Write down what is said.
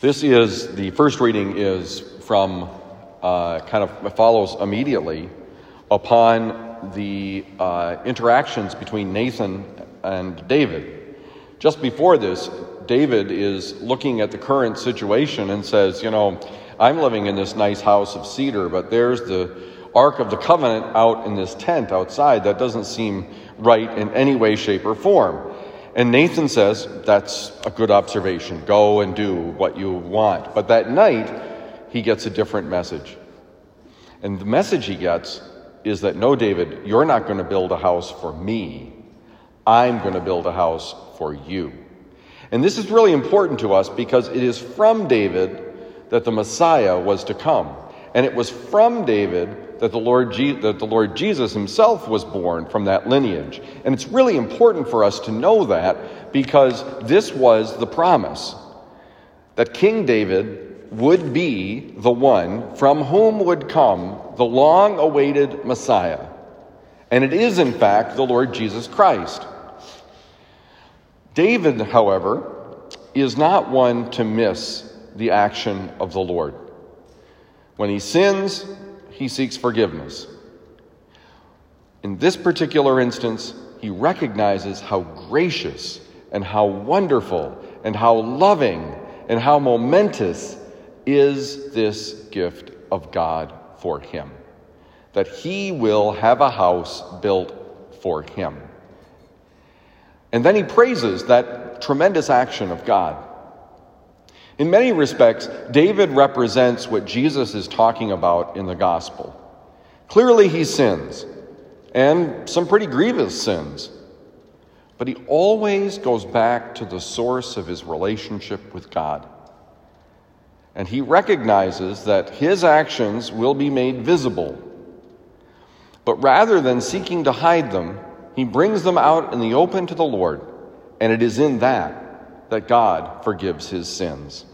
This is the first reading is from uh, kind of follows immediately upon the uh, interactions between Nathan and David. Just before this, David is looking at the current situation and says, You know, I'm living in this nice house of cedar, but there's the Ark of the Covenant out in this tent outside. That doesn't seem right in any way, shape, or form. And Nathan says, That's a good observation. Go and do what you want. But that night, he gets a different message. And the message he gets is that no, David, you're not going to build a house for me. I'm going to build a house for you. And this is really important to us because it is from David that the Messiah was to come. And it was from David that the Lord, Je- that the Lord Jesus himself was born from that lineage. And it's really important for us to know that because this was the promise that King David would be the one from whom would come the long awaited Messiah. And it is, in fact, the Lord Jesus Christ. David, however, is not one to miss the action of the Lord. When he sins, he seeks forgiveness. In this particular instance, he recognizes how gracious and how wonderful and how loving and how momentous is this gift of God for him. That he will have a house built for him. And then he praises that tremendous action of God. In many respects, David represents what Jesus is talking about in the gospel. Clearly, he sins, and some pretty grievous sins. But he always goes back to the source of his relationship with God. And he recognizes that his actions will be made visible. But rather than seeking to hide them, he brings them out in the open to the Lord. And it is in that that God forgives his sins.